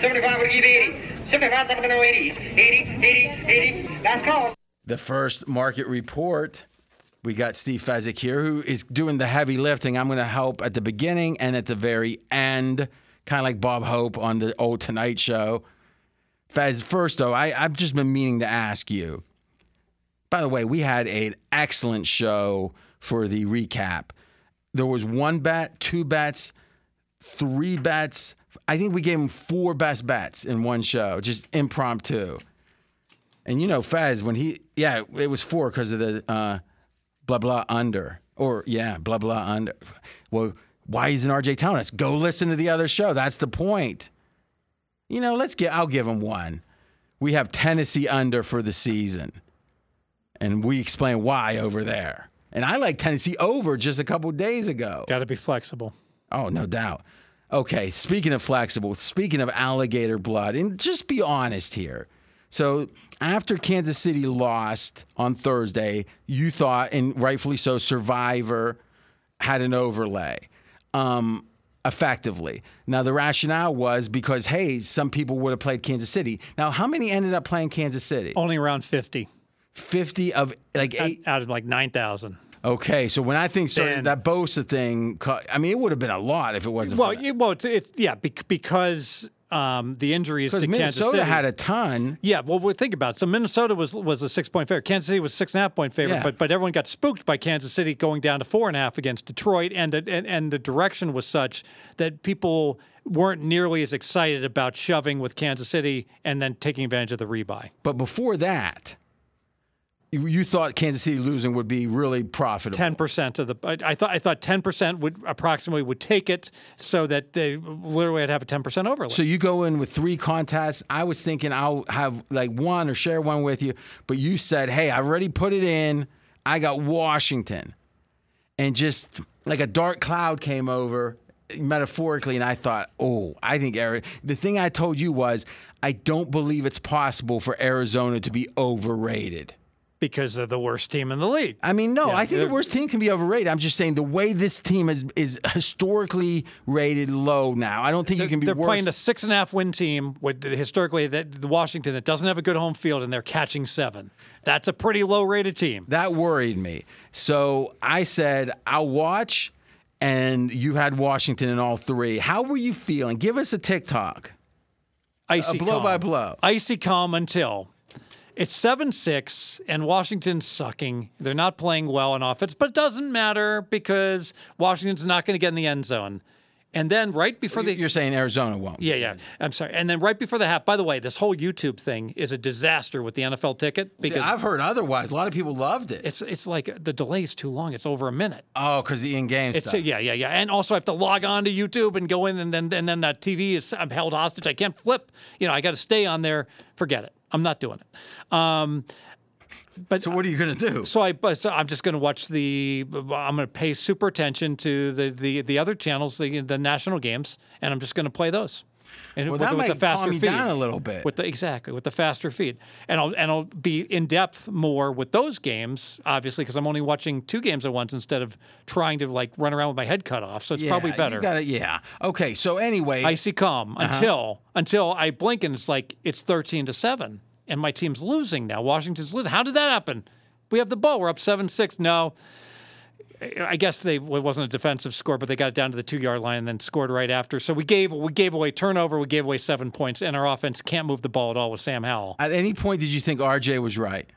75, 75 would give 80. 75, I'm going to 80s. 80, 80, 80. Last call. The first market report. We got Steve Fezzik here, who is doing the heavy lifting. I'm going to help at the beginning and at the very end, kind of like Bob Hope on the old Tonight Show. Fez, first though, I, I've just been meaning to ask you. By the way, we had an excellent show for the recap. There was one bet, two bets, three bets. I think we gave him four best bets in one show, just impromptu. And you know, Fez, when he, yeah, it was four because of the uh, blah blah under, or yeah, blah blah under. Well, why isn't RJ telling us? Go listen to the other show. That's the point. You know, let's get. I'll give him one. We have Tennessee under for the season, and we explain why over there. And I like Tennessee over just a couple days ago. Got to be flexible. Oh, no doubt. Okay, speaking of flexible, speaking of alligator blood, and just be honest here. So after Kansas City lost on Thursday, you thought, and rightfully so, Survivor had an overlay um, effectively. Now, the rationale was because, hey, some people would have played Kansas City. Now, how many ended up playing Kansas City? Only around 50 50 of like out, eight. out of like 9,000. Okay, so when I think started, that Bosa thing, I mean, it would have been a lot if it wasn't. Well, for that. it, well, it's, it's yeah, bec- because um, the injuries to because Kansas Minnesota City had a ton. Yeah, well, we think about it. So Minnesota was was a six point favorite. Kansas City was six and a half point favorite, Yeah. but but everyone got spooked by Kansas City going down to four and a half against Detroit, and the and, and the direction was such that people weren't nearly as excited about shoving with Kansas City and then taking advantage of the rebuy. But before that, you- thought Kansas City losing would be really profitable. Ten percent of the I, I thought I thought ten percent would approximately would take it so that they literally would have a ten percent overlay. So you go in with three contests. I was thinking I'll have like one or share one with you, but you said, "Hey, I already put it in. I got Washington," and just like a dark cloud came over metaphorically, and I thought, "Oh, I think Ari-" the thing I told you was I don't believe it's possible for Arizona to be overrated." Because they're the worst team in the league. I mean, no, Yeah, I think the worst team can be overrated. I'm just saying the way this team is is historically rated low now. I don't think you can be they're worse. playing a six and a half win team with historically that the Washington that doesn't have a good home field and they're catching seven. That's a pretty low rated team. that worried me. So I said I'll watch, and you had Washington in all three. How were you feeling? Give us a TikTok. Icy blow calm. by blow. Icy calm until it's seven six and Washington's sucking. They're not playing well on offense, but it doesn't matter because Washington's not going to get in the end zone. And then right before the You're saying Arizona won't. Yeah, yeah. I'm sorry. And then right before the half, by the way, this whole YouTube thing is a disaster with the NFL ticket See, because I've heard otherwise. A lot of people loved it. it's it's like the delay's too long. It's over a minute. oh, because the in-game It's stuff. yeah, yeah, yeah. And also I have to log on to YouTube and go in and then and then that TV is I'm held hostage. I can't flip. You know, I got to stay on there. Forget it. I'm not doing it. Um, but so what are you going to do? so I so I'm just going to watch the I'm going to pay super attention to the the the other channels, the the national games, and I'm just going to play those. And Well, with, that with might the faster calm you feed. down a little bit. With the exactly with the faster feed, and I'll and I'll be in depth more with those games, obviously, because I'm only watching two games at once instead of trying to like run around with my head cut off. So it's probably better. You got it. Yeah. Okay. So anyway, Icy calm Uh-huh. until until I blink and it's like it's 13 to seven, and my team's losing now. Washington's losing. How did that happen? We have the ball. We're up seven six. No. I guess they it wasn't a defensive score, but they got it down to the two yard line and then scored right after. So we gave we gave away turnover, we gave away seven points, and our offense can't move the ball at all with Sam Howell. at any point did you think RJ was right?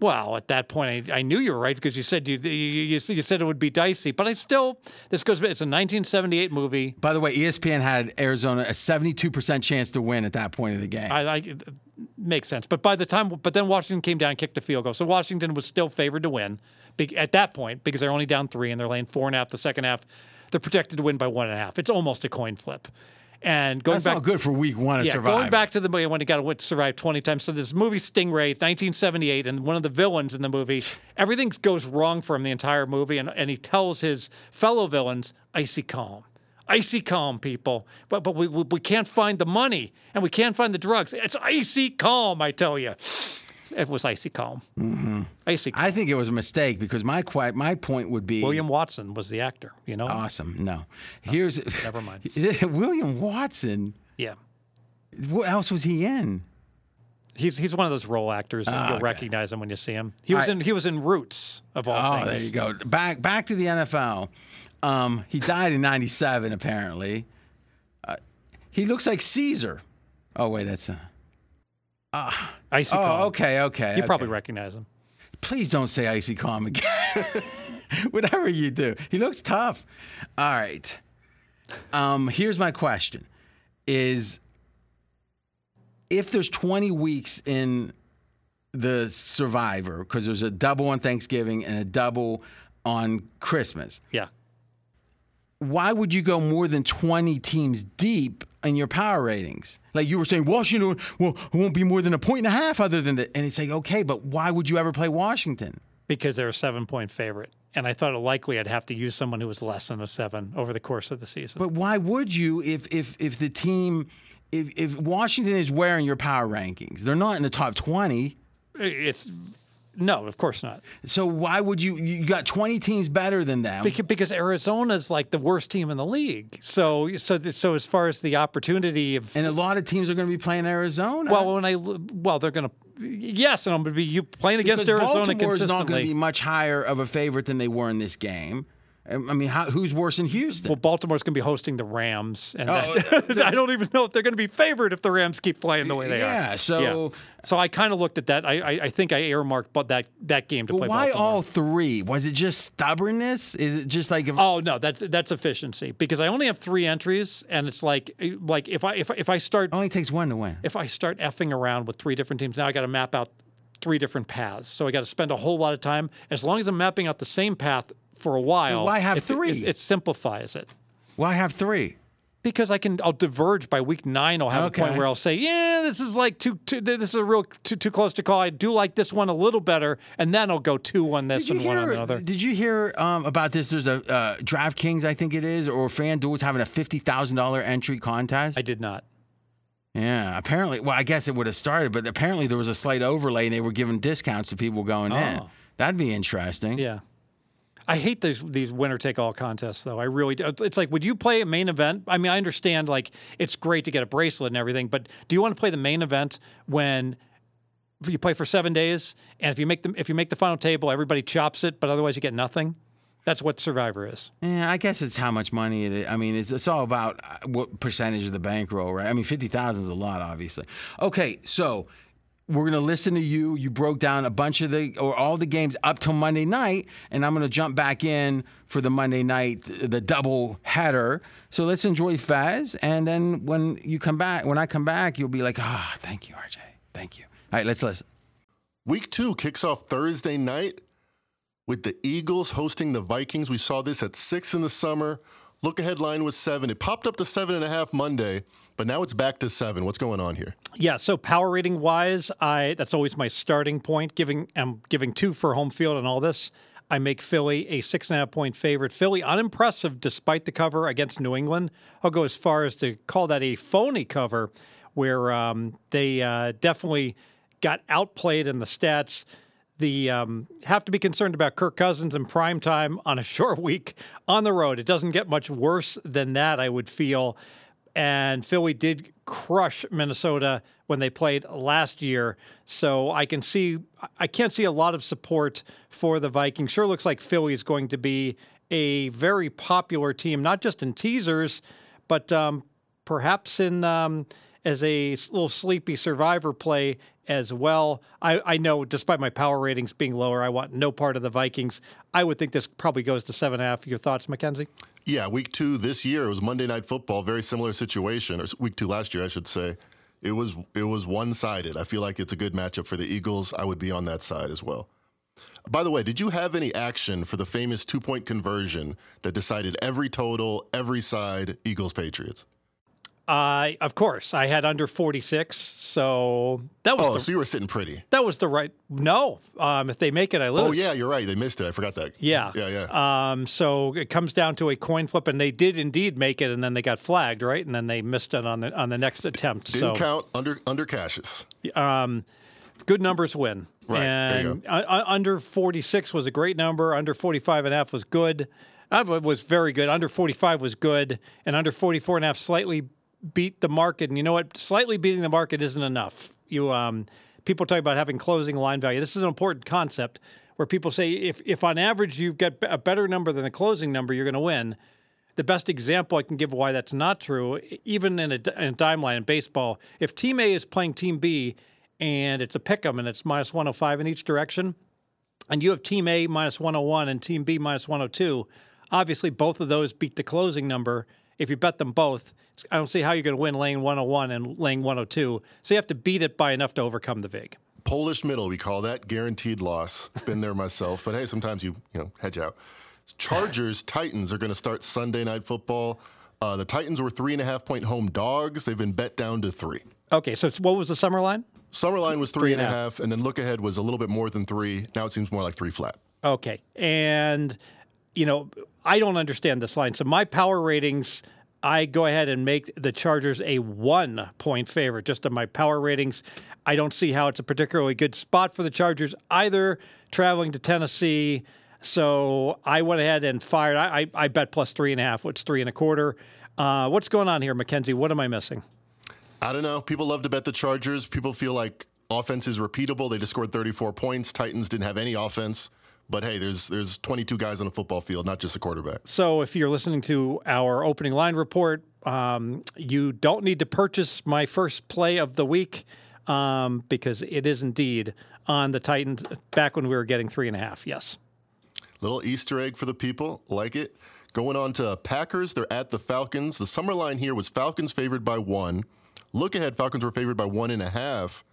Well, at that point, I, I knew you were right because you said you, you you you said it would be dicey, but I still this goes. It's a 1978 movie. By the way, ESPN had Arizona a 72% chance to win at that point of the game. I, I makes sense. But by the time, but then Washington came down, and kicked a field goal, so Washington was still favored to win be- at that point because they're only down three and they're laying four and a half. The second half, they're projected to win by one and a half. It's almost a coin flip. And going That's back, not good for week one of yeah, Survivor. going back to the movie when he got to survive 20 times. So this movie Stingray, 1978, and one of the villains in the movie, everything goes wrong for him the entire movie, and, and he tells his fellow villains, icy calm. Icy calm, people. But but we, we, we can't find the money and we can't find the drugs. It's icy calm, I tell you. It was icy calm. Mm-hmm. Icy calm. I think it was a mistake because my my point would be William Watson was the actor, you know? awesome. No, here's Never mind. William Watson. yeah. What else was he in? He's he's one of those role actors, and you'll okay. recognize him when you see him. He was I- in he was in Roots of all Oh, things. there you go. Back back to the NFL. Um, he died in '97, apparently. Uh, he looks like Caesar. Oh wait, that's. Uh, Icy oh, Calm. okay, okay. You probably recognize him. Please don't say icy calm again. Whatever you do, he looks tough. All right. Um, here's my question: Is if there's 20 weeks in the Survivor, because there's a double on Thanksgiving and a double on Christmas, Yeah. why would you go more than 20 teams deep in your power ratings? Like you were saying, Washington well, won't be more than a point and a half other than that. And it's like, okay, but why would you ever play Washington? because they're a seven point favorite. And I thought it likely I'd have to use someone who was less than a seven over the course of the season. But why would you if if if the team if if Washington is wearing your power rankings, they're not in the top 20. it's no, of course not. So why would you you got 20 teams better than them? Because, because Arizona's like the worst team in the league. So so so as far as the opportunity of and a lot of teams are going to be playing Arizona. well, when I well, they're gonna yes, and I'm gonna be you playing against because Arizona Baltimore's not going to consistently. be much higher of a favorite than they were in this game. Um, I mean, how, who's worse than Houston? well, Baltimore's going to be hosting the Rams, and Oh, that, I don't even know if they're going to be favored if the Rams keep playing the way they are. Yeah, so- so I kind of looked at that. I, I I think I earmarked but that that game to Well, play. why Baltimore. all three? Was it just stubbornness? Is it just like if, Oh no, that's that's efficiency because I only have three entries, and it's like like if I if if I start it only takes one to win? if I start effing around with three different teams, now I got to map out three different paths. So I got to spend a whole lot of time. As long as I'm mapping out the same path for a while, why have it, three? It, it simplifies it Why have three? because I can. I'll diverge by week nine. I'll have a point where I'll say, "Yeah, this is like too, too this is a real too too close to call. I do like this one a little better," and then I'll go two on this and you one on hear, the other. did you hear um, about this? There's a uh, DraftKings, I think it is, or FanDuel's having a fifty thousand dollar entry contest. I did not. yeah, apparently. Well, I guess it would have started, but apparently there was a slight overlay, and they were giving discounts to people going in. Oh. That'd be interesting. Yeah. I hate these these winner take all contests though. I really do. It's- like, would you play a main event? I mean, I understand like it's great to get a bracelet and everything, but do you want to play the main event when you play for seven days and if you make the if you make the final table, everybody chops it, but otherwise you get nothing? That's what Survivor is. Yeah, I guess it's how much money it is. I mean, it's, it's all about uh, what percentage of the bankroll, right? I mean, 50,000 is a lot, obviously. Okay, so we're going to listen to you. You broke down a bunch of the, or all the games up till Monday night, and I'm going to jump back in for the Monday night, the double header. So let's enjoy Fez, and then when you come back, when I come back, you'll be like, ah, thank you, RJ. Thank you. All right, let's listen. Week two kicks off Thursday night with the Eagles hosting the Vikings. We saw this at six in the summer. Look ahead line was seven. It popped up to seven and a half Monday, but now it's back to seven. What's going on here? Yeah, so power rating wise, I that's always my starting point. Giving I'm giving two for home field and all this. I make Philly a six and a half point favorite. Philly unimpressive despite the cover against New England. I'll go as far as to call that a phony cover, where um, they uh, definitely got outplayed in the stats. The um, have to be concerned about Kirk Cousins in prime time on a short week on the road. It doesn't get much worse than that, I would feel and Philly did crush Minnesota when they played last year. So I can see I can't see a lot of support for the Vikings. Sure looks like Philly is going to be a very popular team, not just in teasers, but um, perhaps in um, as a little sleepy survivor play as well. I, I know, despite my power ratings being lower, I want no part of the Vikings. I would think this probably goes to seven and a half. Your thoughts, Mackenzie? Yeah, week two this year it was Monday Night Football, very similar situation, or week two last year, I should say. It was it was one sided. I feel like it's a good matchup for the Eagles. I would be on that side as well. By the way, did you have any action for the famous two point conversion that decided every total, every side, Eagles Patriots? Uh, of course, I had under 46, so that was Oh, the so you were sitting pretty. that was the right. No, um, if they make it, I lose. Oh yeah, you're right. They missed it. I forgot that. yeah, yeah, yeah. Um, so it comes down to a coin flip, and they did indeed make it, and then they got flagged, right? And then they missed it on the on the next attempt. Didn't so count under under cashes. good numbers win. Right, there you And uh, under 46 was a great number. Under 45 and a half was good. Uh, it was very good. Under 45 was good, and under 44 and a half slightly beat the market. And you know what? Slightly beating the market isn't enough. You um, people talk about having closing line value. This is an important concept where people say if if on average you get a better number than the closing number, you're going to win. The best example I can give why that's not true, even in a, in a dime line in baseball, if Team A is playing Team B and it's a pick 'em and it's minus 105 in each direction, and you have Team A minus 101 and Team B minus 102, obviously both of those beat the closing number. If you bet them both, I don't see how you're going to win lane 101 and lane 102. So you have to beat it by enough to overcome the vig. Polish middle, we call that guaranteed loss. Been there myself, but hey, sometimes you you know hedge out. Chargers Titans are going to start Sunday night football. Uh, the Titans were three and a half point home dogs. They've been bet down to three. Okay, so what was the summer line? Summer line was three and a half, and then look ahead was a little bit more than three. Now it seems more like three flat. Okay, and you know I don't understand this line. So my power ratings, I go ahead and make the Chargers a one point favorite just on my power ratings. I don't see how it's a particularly good spot for the Chargers either. Traveling to Tennessee. So I went ahead and fired. I, I, I bet plus three and a half, which three and a quarter. Uh, what's going on here, Mackenzie? What am I missing? I don't know. People love to bet the Chargers. People feel like offense is repeatable. They just scored 34 points. Titans didn't have any offense. But hey, there's there's 22 guys on a football field, not just a quarterback. So if you're listening to our opening line report, um, you don't need to purchase my first play of the week um, because it is indeed on the Titans back when we were getting three and a half. Yes. Little Easter egg for the people, like it. Going on to Packers, they're at the Falcons. The summer line here was Falcons favored by one. Look ahead, Falcons were favored by one and a half.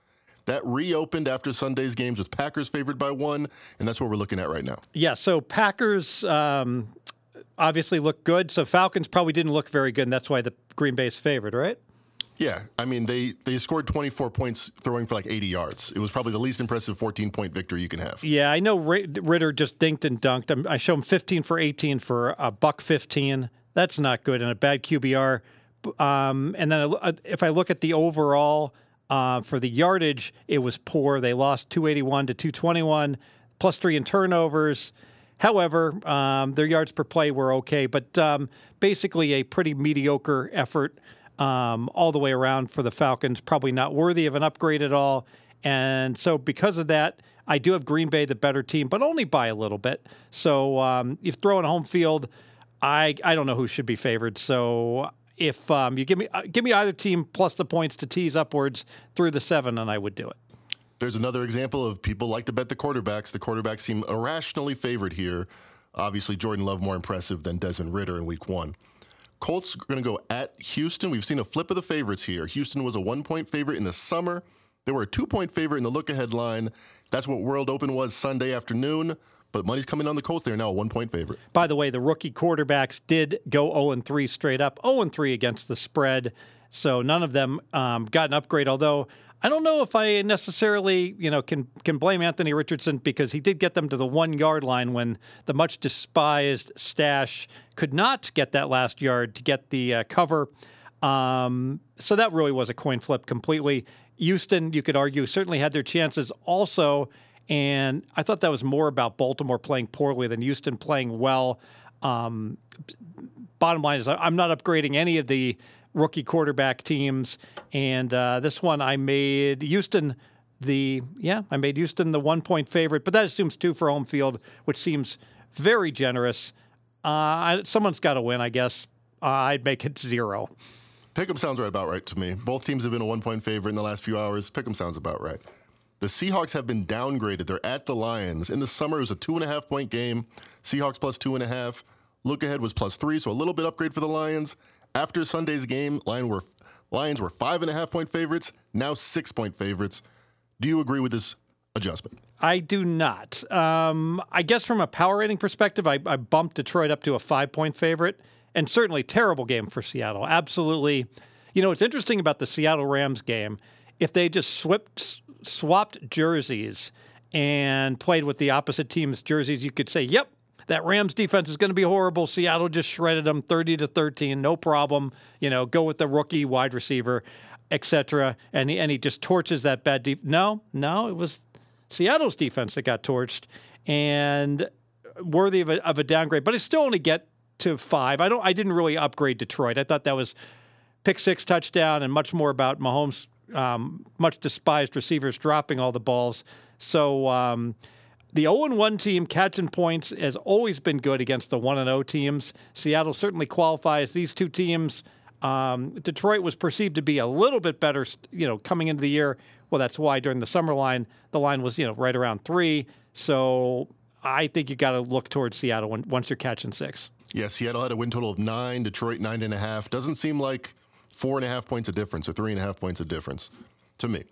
That reopened after Sunday's games with Packers favored by one, and that's what we're looking at right now. Yeah, so Packers um, obviously look good. So Falcons probably didn't look very good, and that's why the Green Bay's favored, right? Yeah, I mean they they scored 24 points throwing for like 80 yards. It was probably the least impressive 14 point victory you can have. Yeah, I know Ridder just dinked and dunked. I show him 15 for 18 for a buck 15. That's not good and a bad QBR. Um, and then if I look at the overall uh, for the yardage, it was poor. They lost 281 to 221, plus three in turnovers. However, um, their yards per play were okay, but um, basically a pretty mediocre effort um, all the way around for the Falcons. Probably not worthy of an upgrade at all. And so, because of that, I do have Green Bay the better team, but only by a little bit. So, um, if throwing home field, I I don't know who should be favored. So, if um, you give me uh, give me either team plus the points to tease upwards through the seven, and I would do it. There's another example of people like to bet the quarterbacks. The quarterbacks seem irrationally favored here. Obviously, Jordan Love more impressive than Desmond Ridder in Week One. Colts are going to go at Houston. We've seen a flip of the favorites here. Houston was a one point favorite in the summer. They were a two point favorite in the look ahead line. That's what World Open was Sunday afternoon. But money's coming on the Colts. They're now a one point favorite. By the way, the rookie quarterbacks did go 0 3 straight up, 0 3 against the spread. So none of them um, got an upgrade, although I don't know if I necessarily, you know, can can blame Anthony Richardson because he did get them to the one yard line when the much despised stash could not get that last yard to get the uh, cover. Um, so that really was a coin flip completely. Houston, you could argue, certainly had their chances also, and I thought that was more about Baltimore playing poorly than Houston playing well. Um, bottom line is, I'm not upgrading any of the rookie quarterback teams. And uh, this one, I made Houston the yeah, I made Houston the one point favorite, but that assumes two for home field, which seems very generous. Uh, I, someone's got to win, I guess. Uh, I'd make it zero. Pick'em sounds right about right to me. Both teams have been a one point favorite in the last few hours. Pick'em sounds about right. The Seahawks have been downgraded. They're at the Lions. In the summer, it was a two and a half point game. Seahawks plus two and a half. Look ahead was plus three, so a little bit upgrade for the Lions. After Sunday's game, Lions were, Lions were five and a half point favorites, now six point favorites. Do you agree with this adjustment? I do not. Um, I guess from a power rating perspective, I, I bumped Detroit up to a five point favorite, and certainly terrible game for Seattle. Absolutely. You know, what's interesting about the Seattle Rams game, if they just swapped, swapped jerseys and played with the opposite team's jerseys, you could say, yep, that Rams defense is going to be horrible. Seattle just shredded them 30 to 13, no problem. You know, go with the rookie wide receiver, etc. And he, and he just torches that bad deep. No, no, it was Seattle's defense that got torched and worthy of a, of a downgrade. But I still only get to five. I don't. I didn't really upgrade Detroit. I thought that was pick six touchdown and much more about Mahomes' um, much despised receivers dropping all the balls. So um, the 0 1 team catching points has always been good against the 1 0 teams. Seattle certainly qualifies. These two teams, um, Detroit was perceived to be a little bit better, you know, coming into the year. Well, that's why during the summer line, the line was, you know, right around three. So I think you got to look towards Seattle when, once you're catching six. Yeah, Seattle had a win total of nine, Detroit nine and a half. Doesn't seem like four and a half points of difference or three and a half points of difference to me.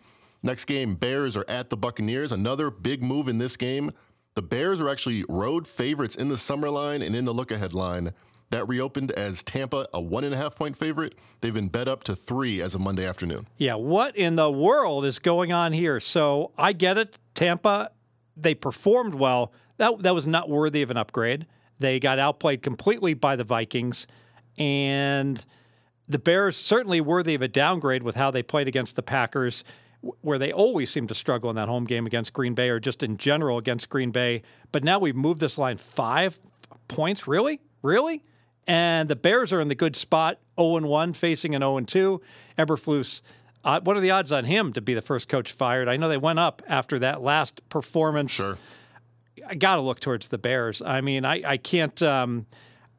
Next game, Bears are at the Buccaneers. Another big move in this game. The Bears are actually road favorites in the summer line and in the look ahead line. That reopened as Tampa, a one and a half point favorite. They've been bet up to three as of Monday afternoon. Yeah, what in the world is going on here? So I get it. Tampa, they performed well. That, that was not worthy of an upgrade. They got outplayed completely by the Vikings. And the Bears certainly worthy of a downgrade with how they played against the Packers, where they always seem to struggle in that home game against Green Bay or just in general against Green Bay. But now we've moved this line five points. Really? Really? And the Bears are in the good spot, 0 1, facing an 0 2. Eberflus, uh, what are the odds on him to be the first coach fired? I know they went up after that last performance. Sure. I got to look towards the Bears. I mean, I, I can't. Um,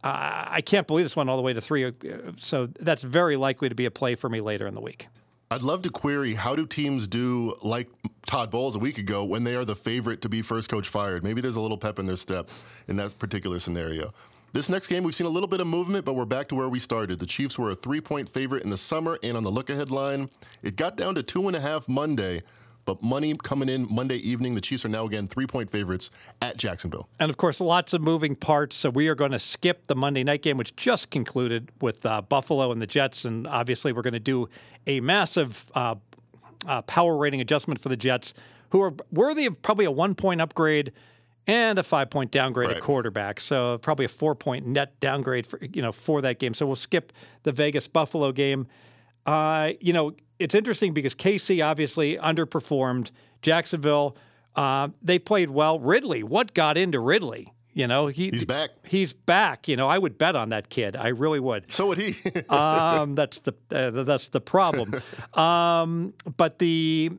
I can't believe this one all the way to three. Uh, so that's very likely to be a play for me later in the week. I'd love to query how do teams do like Todd Bowles a week ago when they are the favorite to be first coach fired? Maybe there's a little pep in their step in that particular scenario. This next game, we've seen a little bit of movement, but we're back to where we started. The Chiefs were a three point favorite in the summer and on the look ahead line. It got down to two and a half Monday. But money coming in Monday evening. The Chiefs are now again three point favorites at Jacksonville. And of course, lots of moving parts. So we are going to skip the Monday night game, which just concluded with uh, Buffalo and the Jets. And obviously, we're going to do a massive uh, uh, power rating adjustment for the Jets, who are worthy of probably a one point upgrade and a five point downgrade Right. at quarterback. So probably a four point net downgrade for you know for that game. So we'll skip the Vegas Buffalo game. Uh, you know, it's interesting because KC obviously underperformed. Jacksonville, uh, they played well. Ridley, what got into Ridley? You know, he, He's back. He's back. You know, I would bet on that kid. I really would. So would he. Um, that's the uh, that's the problem. Um, but the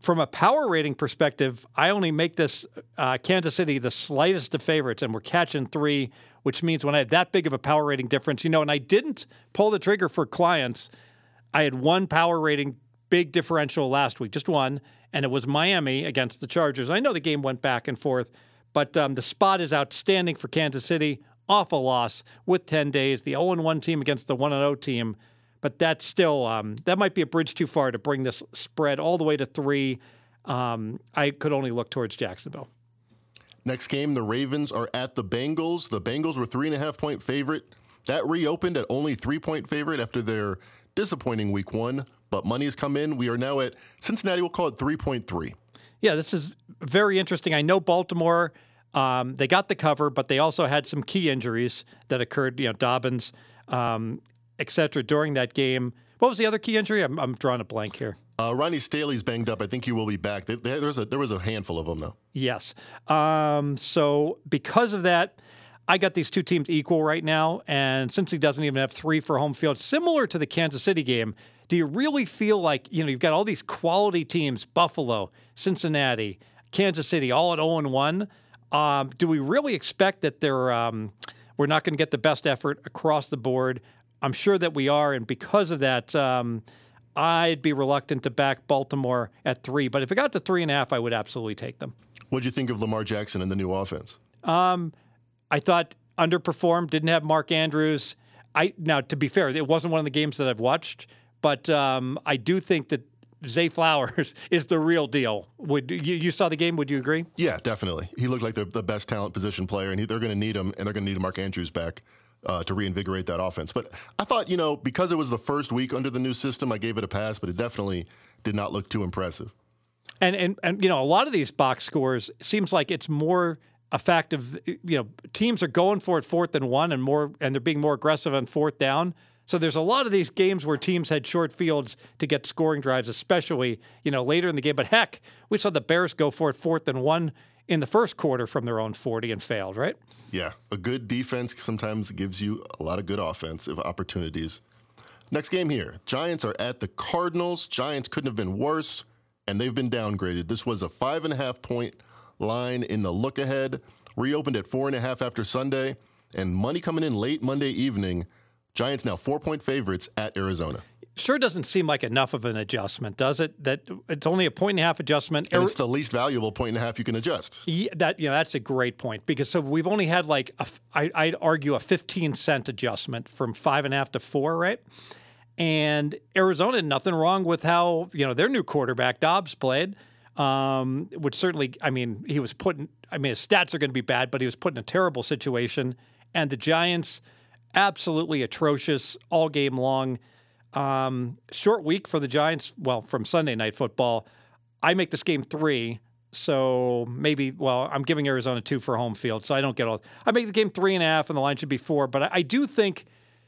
from a power rating perspective, I only make this uh, Kansas City the slightest of favorites, and we're catching three, which means when I had that big of a power rating difference, you know, and I didn't pull the trigger for clients. I had one power rating big differential last week, just one, and it was Miami against the Chargers. I know the game went back and forth, but um, the spot is outstanding for Kansas City. Awful loss with 10 days. The 0 1 team against the 1 0 team. But that's still, um, that might be a bridge too far to bring this spread all the way to three. Um, I could only look towards Jacksonville. Next game, the Ravens are at the Bengals. The Bengals were three and a half point favorite. That reopened at only three point favorite after their disappointing week one. But money has come in. We are now at Cincinnati. We'll call it 3.3. Yeah, this is very interesting. I know Baltimore, um, they got the cover, but they also had some key injuries that occurred, you know, Dobbins, um, et cetera, during that game. What was the other key injury? I'm, I'm drawing a blank here. Uh, Ronnie Stanley's banged up. I think he will be back. There, there- there's a, there was a handful of them, though. Yes. Um, so because of that, I got these two teams equal right now, and since he doesn't even have three for home field, similar to the Kansas City game, do you really feel like you know you've got all these quality teams: Buffalo, Cincinnati, Kansas City, all at zero and one? Um, do we really expect that they're um, we're not going to get the best effort across the board? I'm sure that we are, and because of that, um, I'd be reluctant to back Baltimore at three. But if it got to three and a half, I would absolutely take them. What'd you think of Lamar Jackson and the new offense? I thought underperformed. Didn't have Mark Andrews. I now to be fair, it wasn't one of the games that I've watched, but um, I do think that Zay Flowers is the real deal. Would you, you saw the game? Would you agree? Yeah, definitely. He looked like the, the best talent position player, and he, they're going to need him, and they're going to need Mark Andrews back uh, to reinvigorate that offense. But I thought, you know, because it was the first week under the new system, I gave it a pass, but it definitely did not look too impressive. And and and you know, a lot of these box scores seems like it's more a fact of you know teams are going for it fourth and one and more, and they're being more aggressive on fourth down. So there's a lot of these games where teams had short fields to get scoring drives, especially you know later in the game. But heck, we saw the Bears go for it fourth and one in the first quarter from their own 40 and failed, right? Yeah, a good defense sometimes gives you a lot of good offensive opportunities. Next game here Giants are at the Cardinals. Giants couldn't have been worse, and they've been downgraded. This was a five and a half point line in the look ahead, reopened at four and a half after Sunday, and money coming in late Monday evening. Giants now four point favorites at Arizona. Sure doesn't seem like enough of an adjustment, does it? That it's only a point and a half adjustment. And er it's the least valuable point and a half you can adjust. Yeah, that you know that's a great point because so we've only had like a, I, I'd argue a 15 cent adjustment from five and a half to four, right? And Arizona, nothing wrong with how you know their new quarterback Dobbs played. Um, which certainly, I mean, he was put in. I mean, his stats are going to be bad, but he was put in a terrible situation. And the Giants, absolutely atrocious all game long. Um, short week for the Giants. Well, from Sunday night football, I make this game three. So maybe, well, I'm giving Arizona two for home field, so I don't get all. I make the game three and a half, and the line should be four. But I, I do think,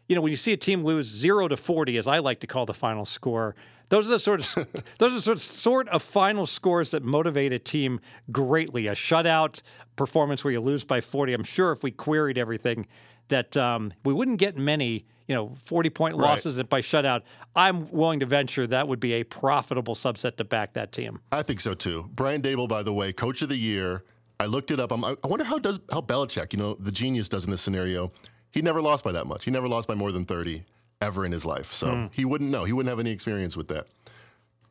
you know, when you see a team lose zero to forty, as I like to call the final score, those are the sort of those are sort of sort of final scores that motivate a team greatly. A shutout performance where you lose by forty. I'm sure if we queried everything, that um, we wouldn't get many you know, 40 point losses right. by shutout, I'm willing to venture that would be a profitable subset to back that team. I think so too. Brian Daboll, by the way, coach of the year. I looked it up. I'm, i wonder how does how Belichick, you know, the genius does in this scenario. He never lost by that much. He never lost by more than 30 ever in his life. So mm. he wouldn't know. He wouldn't have any experience with that.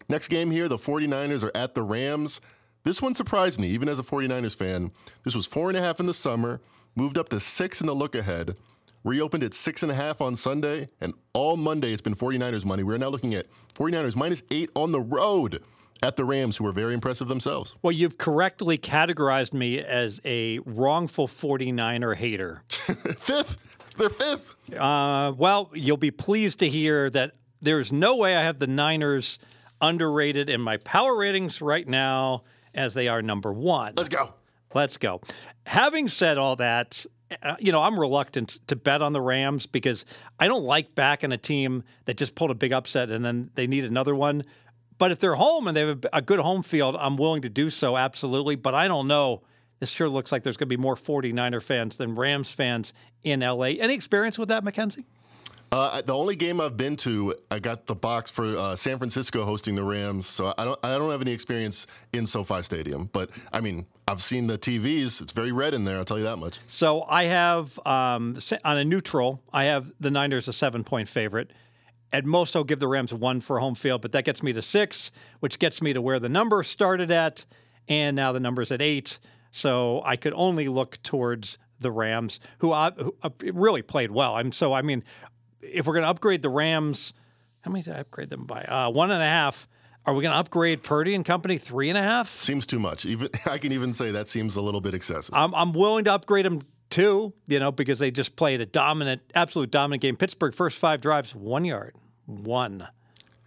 Next game here, the 49ers are at the Rams. This one surprised me, even as a 49ers fan. This was four and a half in the summer, moved up to six in the look ahead reopened at six and a half on Sunday, and all Monday it's been 49ers money. We're now looking at 49ers minus eight on the road at the Rams, who are very impressive themselves. Well, you've correctly categorized me as a wrongful 49er hater. fifth. They're fifth. Uh, well, you'll be pleased to hear that there's no way I have the Niners underrated in my power ratings right now as they are number one. Let's go. Let's go. Having said all that, uh, you know, I'm reluctant to bet on the Rams because I don't like backing a team that just pulled a big upset and then they need another one. But if they're home and they have a good home field, I'm willing to do so, absolutely. But I don't know. This sure looks like there's going to be more 49er fans than Rams fans in LA. Any experience with that, Mackenzie? Uh, the only game I've been to, I got the box for uh, San Francisco hosting the Rams, so I don't I don't have any experience in SoFi Stadium. But I mean, I've seen the TVs; it's very red in there. I'll tell you that much. So I have um, on a neutral, I have the Niners a seven point favorite. At most, I'll give the Rams one for home field, but that gets me to six, which gets me to where the number started at, and now the number's at eight. So I could only look towards the Rams, who, uh, who uh, really played well. I'm so I mean, if we're going to upgrade the Rams, how many did I upgrade them by? Uh, one and a half. Are we going to upgrade Purdy and company three and a half? Seems too much. Even I can even say that seems a little bit excessive. I'm, I'm willing to upgrade them two, you know, because they just played a dominant, absolute dominant game. Pittsburgh first five drives, one yard, one.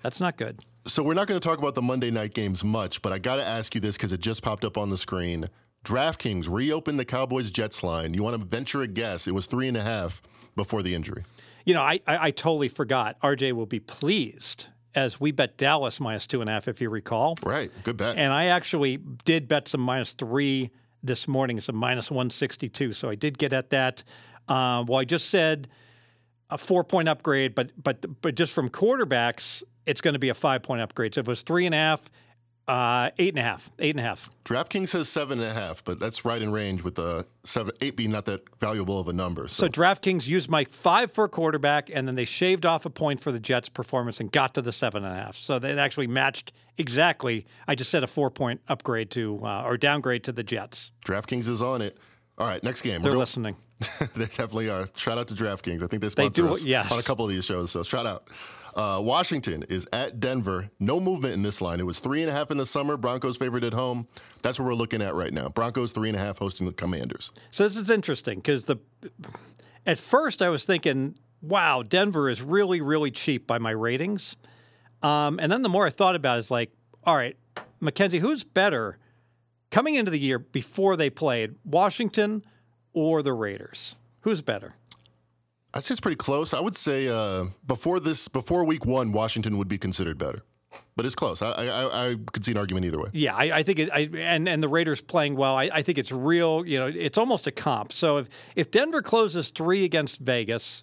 That's not good. So we're not going to talk about the Monday night games much, but I got to ask you this because it just popped up on the screen. DraftKings reopened the Cowboys Jets line. You want to venture a guess? It was three and a half before the injury. You know, I, I, I totally forgot. RJ will be pleased as we bet Dallas minus two and a half, if you recall. Right. Good bet. And I actually did bet some minus three this morning, some minus 162. So I did get at that. Uh, well, I just said a four point upgrade, but but but just from quarterbacks, it's going to be a five point upgrade. So if it was three and a half, uh, eight and a half. Eight and a half. DraftKings says seven and a half, but that's right in range with the seven, eight being not that valuable of a number. So, so DraftKings used my five for a quarterback, and then they shaved off a point for the Jets' performance and got to the seven and a half. So they actually matched exactly. I just said a four point upgrade to uh, or downgrade to the Jets. DraftKings is on it. All right, next game. They're listening. they definitely are. Shout out to DraftKings. I think they sponsor they do, us yes. on a couple of these shows. So shout out. Uh, Washington is at Denver. No movement in this line. It was three and a half in the summer. Broncos favored at home. That's what we're looking at right now. Broncos three and a half hosting the Commanders. So this is interesting because the at first I was thinking, wow, Denver is really really cheap by my ratings. Um, and then the more I thought about it, it's like, all right, Mackenzie, who's better coming into the year before they played Washington or the Raiders? Who's better? I'd say it's pretty close. I would say uh, before this, before week one, Washington would be considered better, but it's close. I, I, I could see an argument either way. Yeah, I, I think it, I, and and the Raiders playing well. I, I think it's real. You know, it's almost a comp. So if if Denver closes three against Vegas,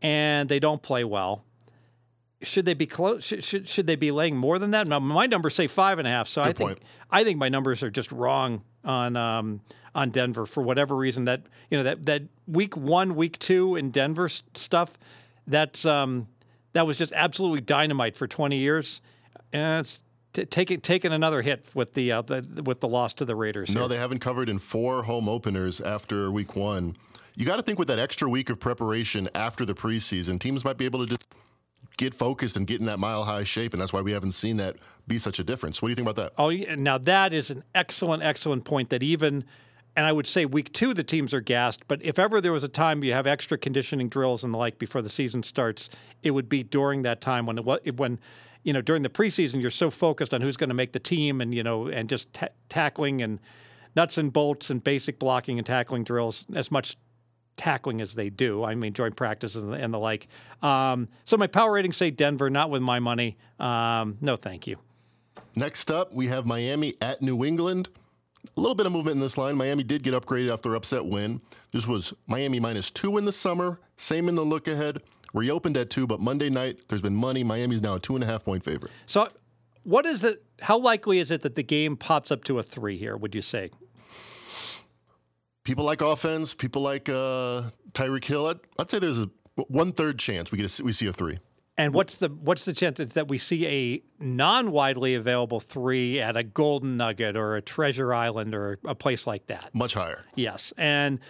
and they don't play well, should they be close? Should, should should they be laying more than that? No, my numbers say five and a half. So I think point. I think my numbers are just wrong on um, on Denver for whatever reason. That you know that that week one, week two in Denver stuff. That's um, that was just absolutely dynamite for 20 years, and it's t- taking taking another hit with the, uh, the with the loss to the Raiders. No, here. they haven't covered in four home openers after week one. You got to think with that extra week of preparation after the preseason, teams might be able to just get focused and get in that mile high shape, and that's why we haven't seen that be such a difference. What do you think about that? Oh, now that is an excellent, excellent point. That even, and I would say week two, the teams are gassed. But if ever there was a time you have extra conditioning drills and the like before the season starts, it would be during that time when it, when, you know, during the preseason, you're so focused on who's going to make the team and you know, and just ta- tackling and nuts and bolts and basic blocking and tackling drills as much tackling as they do. I mean, joint practices and the, and the like. Um, so my power ratings say Denver, not with my money. Um, no, thank you. Next up, we have Miami at New England. A little bit of movement in this line. Miami did get upgraded after upset win. This was Miami minus two in the summer, same in the look ahead. Reopened at two, but Monday night there's been money. Miami's now a two and a half point favorite. So, what is the? How likely is it that the game pops up to a three here? Would you say? People like offense. People like uh, Tyreek Hill. I'd, I'd say there's a one third chance we get a, we see a three. And what's the what's the chances that we see a non widely available three at a Golden Nugget or a Treasure Island or a place like that? Much higher. Yes, and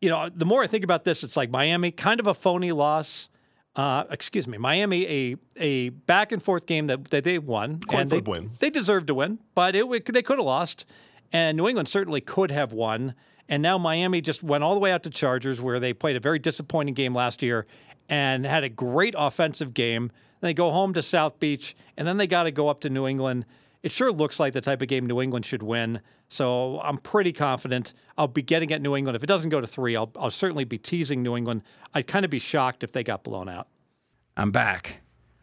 you know the more I think about this, it's like Miami, kind of a phony loss. Uh, excuse me, Miami, a a back and forth game that, that they won, Coin and they, win. they deserved to win, but it, would- they could have lost, and New England certainly could have won. And now Miami just went all the way out to Chargers, where they played a very disappointing game last year and had a great offensive game. Then they go home to South Beach, and then they got to go up to New England. It sure looks like the type of game New England should win. So I'm pretty confident I'll be getting at New England. If it doesn't go to three, I'll, I'll certainly be teasing New England. I'd kind of be shocked if they got blown out. I'm back.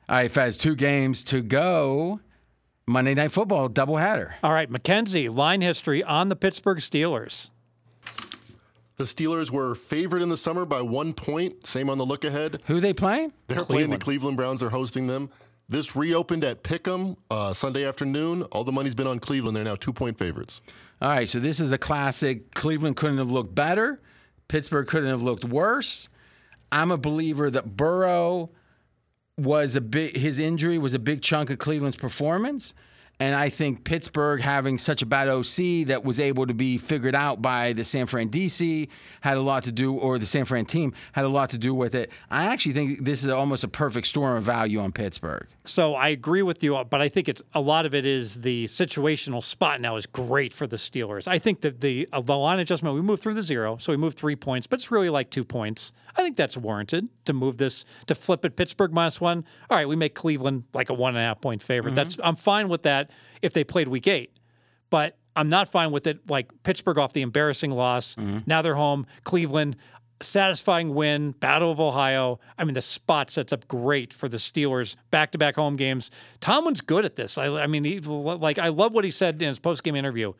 All right, Fez, two games to go. Monday Night Football doubleheader. All right, Mackenzie, line history on the Pittsburgh Steelers. The Steelers were favored in the summer by one point. Same on the look ahead. Who they playing? They're playing the Cleveland Browns. They're hosting them. This reopened at Pick'em uh, Sunday afternoon. All the money's been on Cleveland. They're now two point favorites. All right, so this is the classic. Cleveland couldn't have looked better. Pittsburgh couldn't have looked worse. I'm a believer that Burrow was a big. His injury was a big chunk of Cleveland's performance, and I think Pittsburgh having such a bad OC that was able to be figured out by the San Fran DC had a lot to do, or the San Fran team had a lot to do with it. I actually think this is almost a perfect storm of value on Pittsburgh. So I agree with you, but I think it's a lot of it is the situational spot now is great for the Steelers. I think that the uh, the line adjustment we moved through the zero, so we moved three points, but it's really like two points. I think that's warranted to move this to flip it Pittsburgh minus one. All right, we make Cleveland like a one and a half point favorite. That's I'm fine with that if they played week eight, but I'm not fine with it like Pittsburgh off the embarrassing loss. Now they're home. Cleveland satisfying win, Battle of Ohio. I mean, the spot sets up great for the Steelers back to back home games. Tomlin's good at this. I, I mean, he, like I love what he said in his post game interview.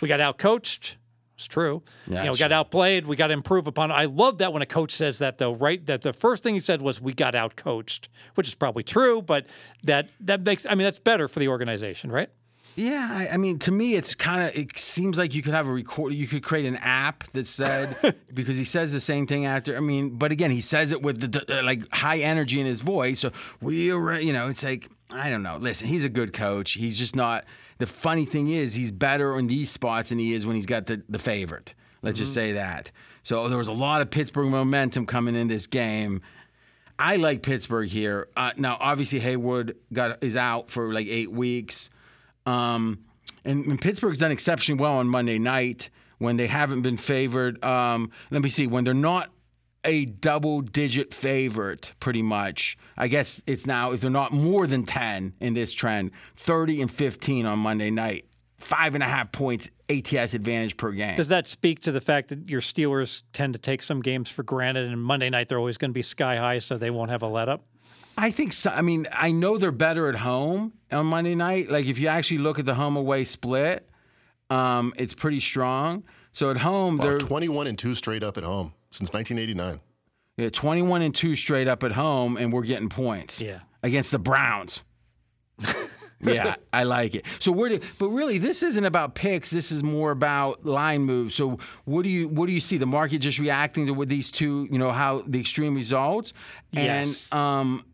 We got out coached. It's true. Yeah, you know, we got outplayed. We got to improve upon. it. I love that when a coach says that, though. Right? That the first thing he said was, "We got out coached," which is probably true, but that that makes. I mean, that's better for the organization, right? Yeah, I, I mean, to me, it's kind of. It seems like you could have a record. You could create an app that said because he says the same thing after. I mean, but again, he says it with the uh, like high energy in his voice. So we are, you know, it's like I don't know. Listen, he's a good coach. He's just not. The funny thing is, he's better in these spots than he is when he's got the the favorite. Let's just say that. So there was a lot of Pittsburgh momentum coming in this game. I like Pittsburgh here. Uh, now, obviously, Heyward got is out for like eight weeks. Um, and, and Pittsburgh's done exceptionally well on Monday night when they haven't been favored. Um, let me see, when they're not a double digit favorite, pretty much. I guess it's now, if they're not more than 10 in this trend, 30 and 15 on Monday night. Five and a half points ATS advantage per game. Does that speak to the fact that your Steelers tend to take some games for granted, and Monday night they're always going to be sky high, so they won't have a let up? I think so. I mean, I know they're better at home on Monday night. Like if you actually look at the home away split, um, it's pretty strong. So at home, Wow, they're 21 and two straight up at home since 1989. yeah, 21 and 2 straight up at home, and we're getting points. Yeah. against the Browns. yeah, I like it. So where do, but really this isn't about picks. This is more about line moves. So what do you what do you see? The market just reacting to with these two, you know, how the extreme results, Yes. and um,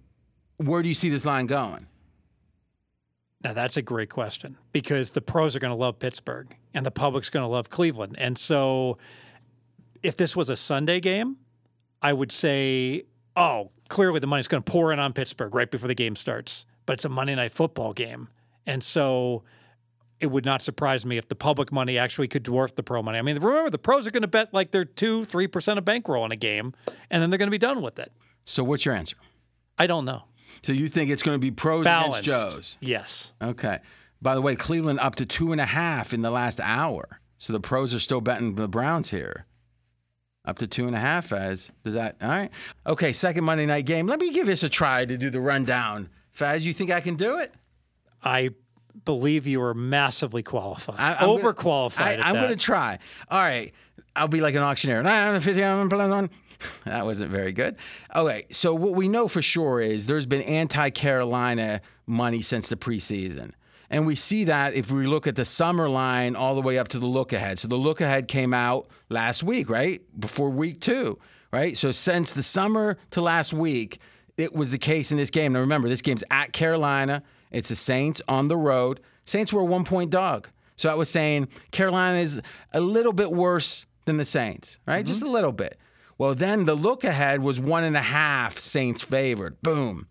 where do you see this line going? Now that's a great question because the pros are going to love Pittsburgh and the public's going to love Cleveland. And so if this was a Sunday game, I would say, oh, clearly the money's going to pour in on Pittsburgh right before the game starts. But it's a Monday night football game. And so it would not surprise me if the public money actually could dwarf the pro money. I mean, remember the pros are going to bet like they're 2 3% of bankroll in a game and then they're going to be done with it. So what's your answer? I don't know. So you think it's going to be pros Balanced. against Joes? Yes. Okay. By the way, Cleveland up to two and a half in the last hour. So the pros are still betting the Browns here. Up to two and a half as does that all right? Okay, second Monday night game. Let me give this a try to do the rundown. Fez, you think I can do it? I believe you are massively qualified, I- I'm gonna- overqualified. I, at I'm that. going to try. All right. I'll be like an auctioneer. 950 plus one. That wasn't very good. Okay. So, what we know for sure is there's been anti Carolina money since the preseason. And we see that if we look at the summer line all the way up to the look ahead. So, the look ahead came out last week, right? Before week two, right? So, since the summer to last week, it was the case in this game. Now, remember, this game's at Carolina. It's the Saints on the road. Saints were a one point dog. So I was saying Carolina is a little bit worse than the Saints, right? Just mm-hmm. a little bit. Well, then the look ahead was one and a half Saints favored. Boom.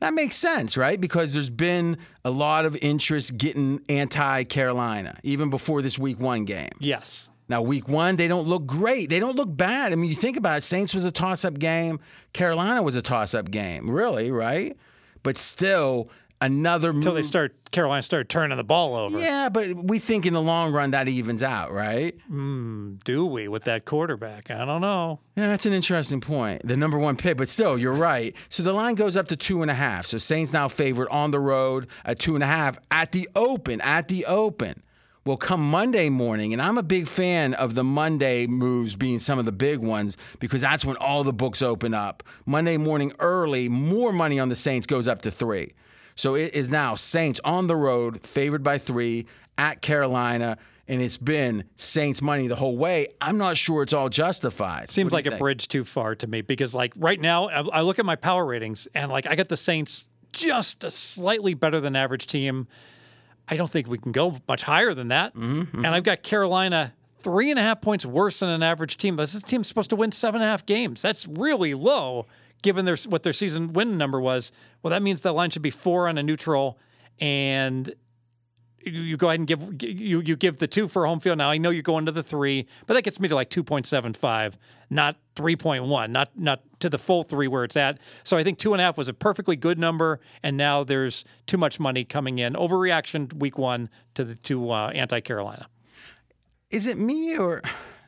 That makes sense, right? Because there's been a lot of interest getting anti Carolina, even before this week one game. Yes. Now, week one, they don't look great. They don't look bad. I mean, you think about it, Saints was a toss up game, Carolina was a toss up game, really, right? But still, another move. Until they start, Carolina started turning the ball over. Yeah, but we think in the long run that evens out, right? Hmm, do we with that quarterback? I don't know. Yeah, that's an interesting point. The number one pick, but still, you're right. So the line goes up to two and a half. So Saints now favored on the road at two and a half at the open. At the open. Well, come Monday morning, and I'm a big fan of the Monday moves being some of the big ones because that's when all the books open up. Monday morning early, more money on the Saints goes up to three. So it is now Saints on the road, favored by three at Carolina, and it's been Saints money the whole way. I'm not sure it's all justified. Seems like you a bridge too far to me because, like, right now, I, look at my power ratings and, like, I got the Saints just a slightly better than average team. I don't think we can go much higher than that. Mm-hmm, And I've got Carolina three and a half points worse than an average team. But this team's supposed to win seven and a half games. That's really low given their what their season win number was. Well, that means the line should be four on a neutral, and you, you go ahead and give you you give the two for home field. Now I know you're going to the three, but that gets me to like two point seven five, not three point one, not not to the full three where it's at. So I think two and a half was a perfectly good number, and now there's too much money coming in. Overreaction week one to the to uh, anti Carolina. Is it me or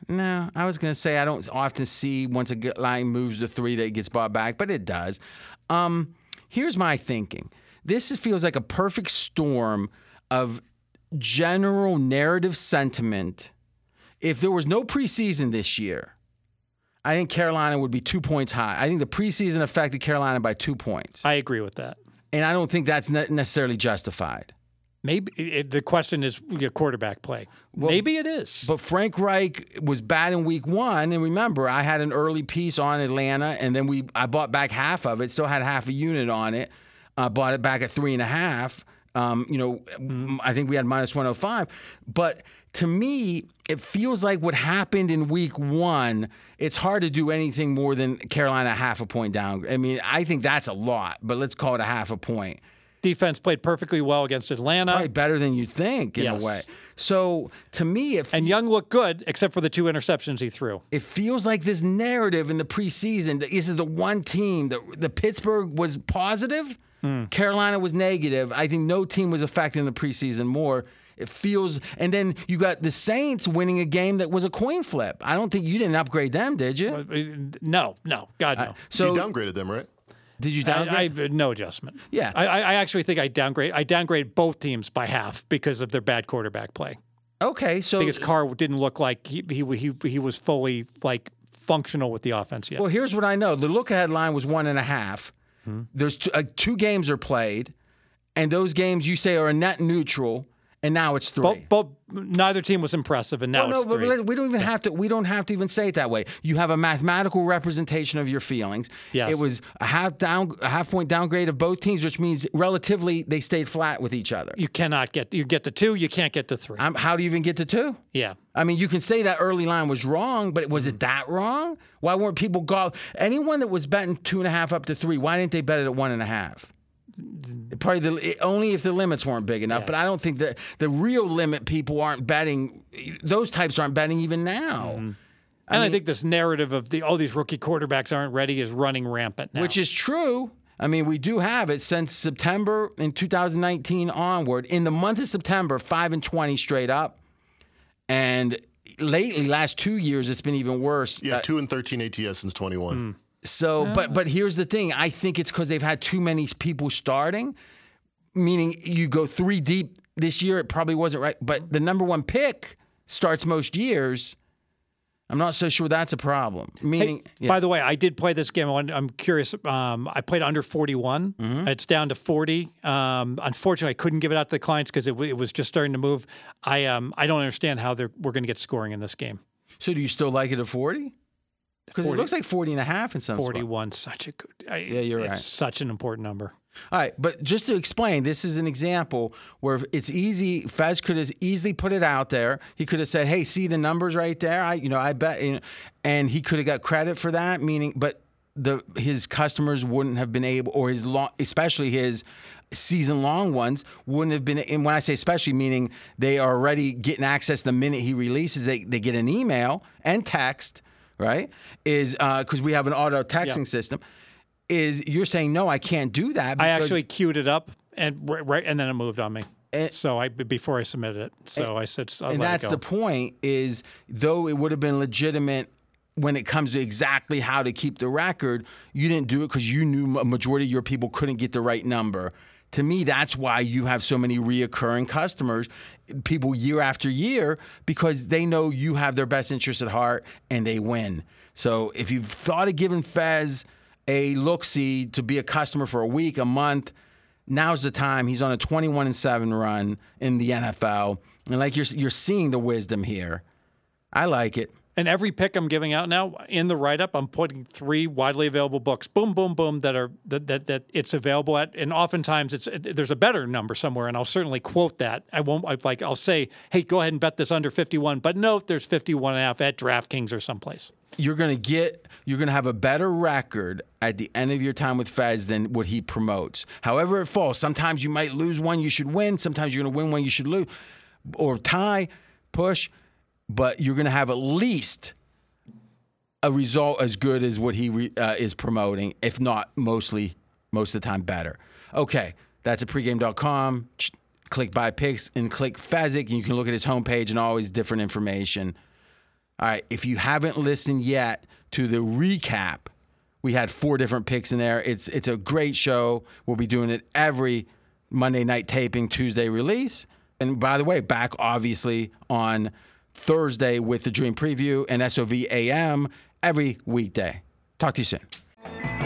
no? I was going to say I don't often see once a line moves to three that it gets bought back, but it does. Um, here's my thinking. This feels like a perfect storm of general narrative sentiment. If there was no preseason this year, I think Carolina would be two points high. I think the preseason affected Carolina by two points, I agree with that. and I don't think that's necessarily justified. Maybe it, the question is your quarterback play. Maybe it is. But Frank Reich was bad in week one, and remember, I had an early piece on Atlanta, and then we I bought back half of it, still had half a unit on it. Uh, bought it back at three and a half. Um, you know, m- I think we had minus one hundred five. But to me, it feels like what happened in week one. It's hard to do anything more than Carolina half a point down. I mean, I think that's a lot, but let's call it a half a point. Defense played perfectly well against Atlanta. Probably better than you think in Yes. a way. So to me, it And Young looked good, except for the two interceptions he threw. it feels like this narrative in the preseason. that This is the one team that the Pittsburgh was positive, hmm. Carolina was negative. I think no team was affected in the preseason more. It feels, and then you got the Saints winning a game that was a coin flip. I don't think you didn't upgrade them, did you? No, no, God no. So you downgraded them, right? Did you downgrade? I no adjustment. Yeah. I, I I actually think I downgrade. I downgrade both teams by half because of their bad quarterback play. okay, so Because Carr didn't look like he he he, he was fully like functional with the offense yet. well, here's what I know: the look ahead line was one and a half. There's two, uh, two games are played, and those games you say are a net neutral, and now it's three. But, neither team was impressive, and now Well, no, but three. we don't even have to. We don't have to even say it that way. You have a mathematical representation of your feelings. Yes. It was a half down, a half point downgrade of both teams, which means relatively they stayed flat with each other. you cannot get you get to two, you can't get to 3 Um, how do you even get to two? yeah. I mean, you can say that early line was wrong, but was it that wrong? Why weren't people go? Anyone that was betting two and a half up to three, why didn't they bet it at one and a half? Probably the, only if the limits weren't big enough. But I don't think that the real limit people aren't betting. Those types aren't betting even now. and I think this narrative of the oh these rookie quarterbacks aren't ready is running rampant now. which is true. I mean, we do have it since September in 2019 onward. In the month of September, five and 20 straight up, and lately, last two years, it's been even worse. Yeah, Uh, two and thirteen ATS since twenty one. So, but but here's the thing. I think it's because they've had too many people starting. Meaning, you go three deep this year. It probably wasn't right. But the number one pick starts most years. I'm not so sure that's a problem. Meaning, yeah. By the way, I did play this game. I'm curious. Um, I played under 41. Mm-hmm. It's down to 40. Um, unfortunately, I couldn't give it out to the clients because it, w- it was just starting to move. I um, I don't understand how they're, we're going to get scoring in this game. so do you still like it at 40? Because it looks like 40 and a half in some spots. 41, such a good. I, Yeah, you're it's right. such an important number. All right, but just to explain, this is an example where it's easy. Fez could have easily put it out there. He could have said, "Hey, see the numbers right there? I, you know, I bet," you know, and he could have got credit for that. Meaning, but the his customers wouldn't have been able, or his long, especially his season long ones wouldn't have been. And when I say especially, meaning they are already getting access the minute he releases. They they get an email and text, right? Is uh, because we have an auto texting system. Is you're saying no, I can't do that. I actually queued it up and right, right and then it moved on me. So I before I submitted it. So I said, I'll and that's the point is though it would have been legitimate when it comes to exactly how to keep the record you didn't do it because you knew a majority of your people couldn't get the right number to me that's why you have so many reoccurring customers people year after year because they know you have their best interest at heart and they win so if you've thought of giving fez a look see to be a customer for a week a month now's the time. He's on a 21 and 7 run in the NFL. And like you're you're seeing the wisdom here. I like it. And every pick I'm giving out now in the write up, I'm putting three widely available books, boom, boom, boom, that are that that, that it's available at. And oftentimes it's it, there's a better number somewhere, and I'll certainly quote that. I won't I, like I'll say, hey, go ahead and bet this under 51, but note there's 51 and a half at DraftKings or someplace. You're to get you're to have a better record at the end of your time with Fez than what he promotes. However it falls, sometimes you might lose one you should win, sometimes you're to win one you should lose or tie, push, but you're going to have at least a result as good as what he re, uh, is promoting, if not mostly most of the time better. Okay, that's at pregame.com. Click buy picks and click Fezzik, and you can look at his homepage and always different information. All right, if you haven't listened yet to the recap, we had four different picks in there. It's it's a great show. We'll be doing it every Monday night taping, Tuesday release. And by the way, back obviously on Thursday with the Dream Preview and SOV AM every weekday. Talk to you soon.